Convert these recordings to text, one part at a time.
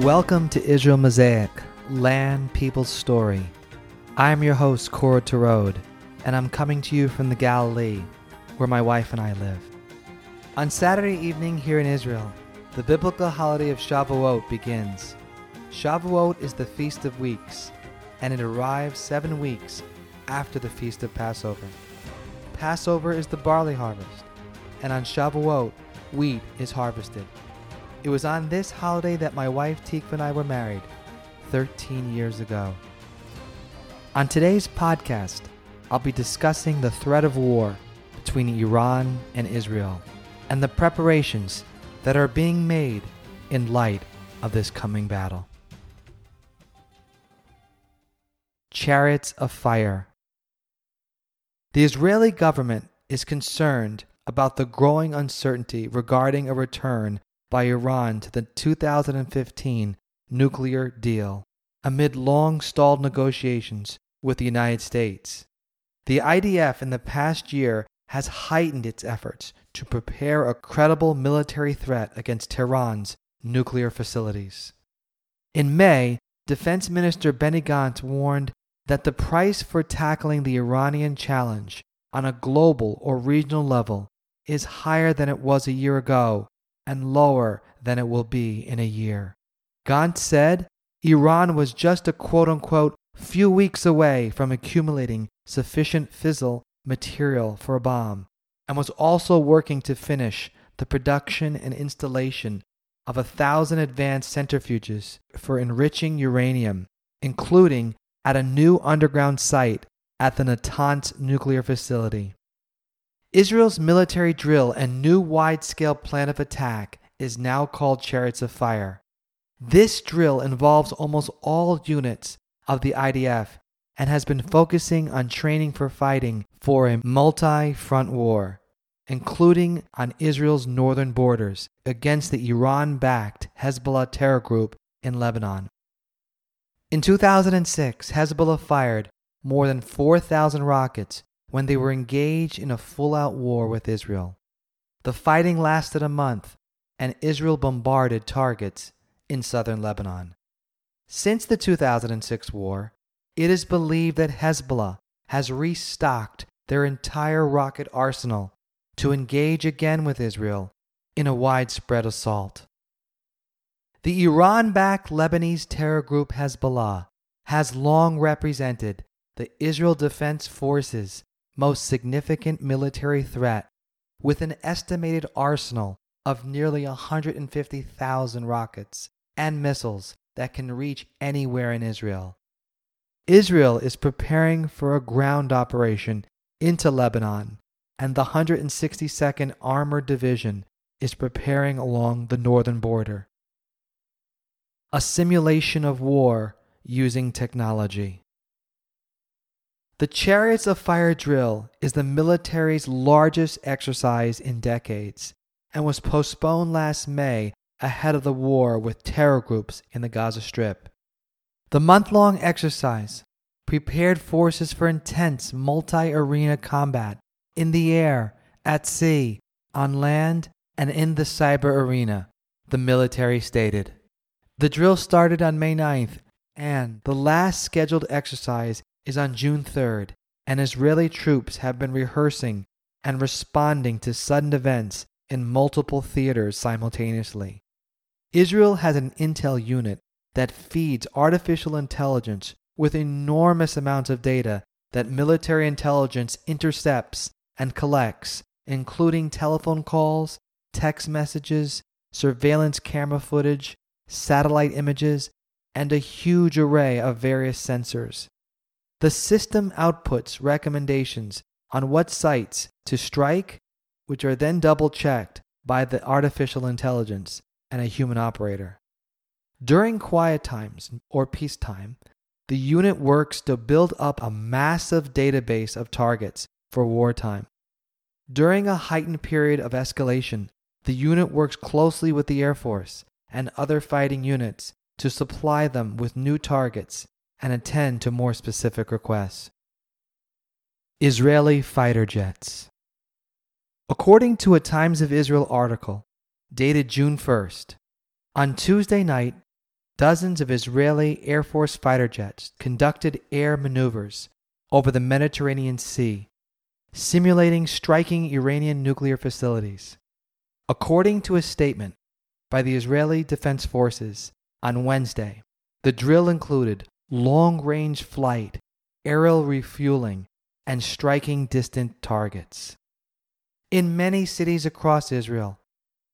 Welcome to Israel Mosaic, Land People's Story. I'm your host, Cora Terode, and I'm coming to you from the Galilee, where my wife and I live. On Saturday evening here in Israel, the biblical holiday of Shavuot begins. Shavuot is the Feast of Weeks, and it arrives seven weeks after the Feast of Passover. Passover is the barley harvest, and on Shavuot, wheat is harvested. It was on this holiday that my wife Tikva and I were married 13 years ago. On today's podcast, I'll be discussing the threat of war between Iran and Israel and the preparations that are being made in light of this coming battle. Chariots of Fire The Israeli government is concerned about the growing uncertainty regarding a return by Iran to the 2015 nuclear deal amid long stalled negotiations with the United States. The IDF in the past year has heightened its efforts to prepare a credible military threat against Tehran's nuclear facilities. In May, Defense Minister Benny Gantz warned that the price for tackling the Iranian challenge on a global or regional level is higher than it was a year ago and lower than it will be in a year. Gantz said Iran was just a quote unquote few weeks away from accumulating sufficient fissile material for a bomb and was also working to finish the production and installation of a thousand advanced centrifuges for enriching uranium, including at a new underground site at the Natanz nuclear facility. Israel's military drill and new wide scale plan of attack is now called Chariots of Fire. This drill involves almost all units of the IDF and has been focusing on training for fighting for a multi front war, including on Israel's northern borders against the Iran backed Hezbollah terror group in Lebanon. In 2006, Hezbollah fired more than 4,000 rockets when they were engaged in a full out war with Israel. The fighting lasted a month, and Israel bombarded targets in southern Lebanon. Since the 2006 war, it is believed that Hezbollah has restocked their entire rocket arsenal to engage again with Israel in a widespread assault. The Iran backed Lebanese terror group Hezbollah has long represented the Israel Defense Forces most significant military threat, with an estimated arsenal of nearly 150,000 rockets and missiles that can reach anywhere in Israel. Israel is preparing for a ground operation into Lebanon, and the 162nd Armored Division is preparing along the northern border. A simulation of war using technology. The Chariots of Fire drill is the military's largest exercise in decades and was postponed last May ahead of the war with terror groups in the Gaza Strip. The month long exercise prepared forces for intense multi arena combat in the air, at sea, on land, and in the cyber arena, the military stated. The drill started on May 9th, and the last scheduled exercise is on June 3rd, and Israeli troops have been rehearsing and responding to sudden events in multiple theaters simultaneously. Israel has an intel unit that feeds artificial intelligence with enormous amounts of data that military intelligence intercepts and collects, including telephone calls, text messages, surveillance camera footage, satellite images, and a huge array of various sensors. The system outputs recommendations on what sites to strike, which are then double checked by the artificial intelligence and a human operator. During quiet times or peacetime, the unit works to build up a massive database of targets for wartime. During a heightened period of escalation, the unit works closely with the Air Force and other fighting units to supply them with new targets and attend to more specific requests. Israeli fighter jets. According to a Times of Israel article dated June 1st, on Tuesday night, dozens of Israeli Air Force fighter jets conducted air maneuvers over the Mediterranean Sea, simulating striking Iranian nuclear facilities. According to a statement by the Israeli Defense Forces on Wednesday, the drill included long range flight, aerial refueling, and striking distant targets. In many cities across Israel,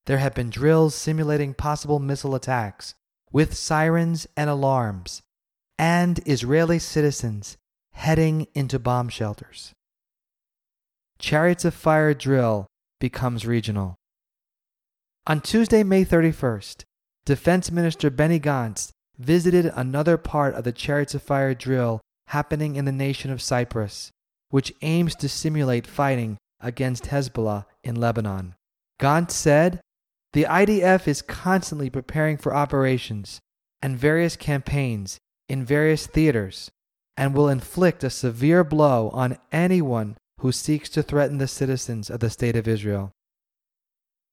there have been drills simulating possible missile attacks with sirens and alarms, and Israeli citizens heading into bomb shelters. Chariots of Fire drill becomes regional. On Tuesday, May 31st, Defense Minister Benny Gantz visited another part of the Chariots of Fire drill happening in the nation of Cyprus, which aims to simulate fighting against Hezbollah in Lebanon. Gantz said, The IDF is constantly preparing for operations and various campaigns in various theaters and will inflict a severe blow on anyone who seeks to threaten the citizens of the State of Israel.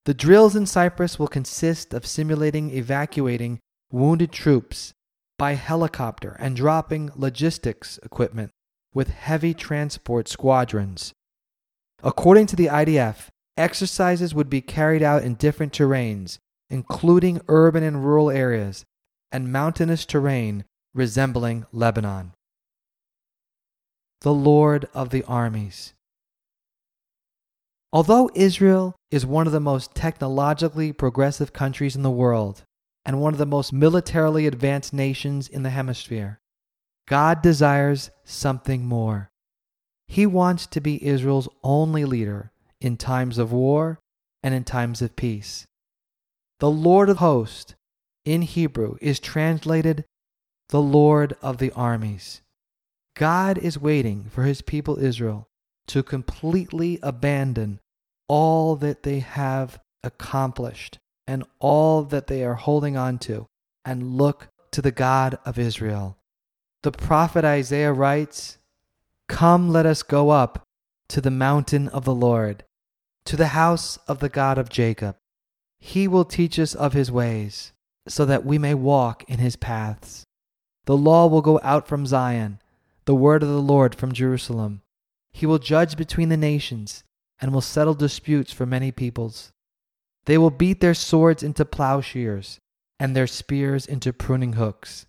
The drills in Cyprus will consist of simulating evacuating wounded troops by helicopter and dropping logistics equipment with heavy transport squadrons. According to the IDF, exercises would be carried out in different terrains, including urban and rural areas and mountainous terrain resembling Lebanon. The Lord of the Armies. Although Israel is one of the most technologically progressive countries in the world and one of the most militarily advanced nations in the hemisphere, God desires something more. He wants to be Israel's only leader in times of war and in times of peace. The Lord of hosts in Hebrew is translated the Lord of the armies. God is waiting for his people Israel to completely abandon all that they have accomplished and all that they are holding on to and look to the God of Israel. The prophet Isaiah writes, Come, let us go up to the mountain of the Lord, to the house of the God of Jacob. He will teach us of his ways, so that we may walk in his paths. The law will go out from Zion, the word of the Lord from Jerusalem. He will judge between the nations and will settle disputes for many peoples. They will beat their swords into plowshares and their spears into pruning hooks.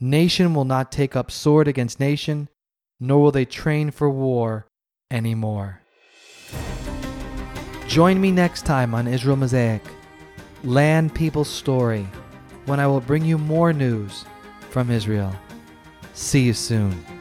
Nation will not take up sword against nation, nor will they train for war any more. Join me next time on Israel Mosaic, Land People's Story, when I will bring you more news from Israel. See you soon.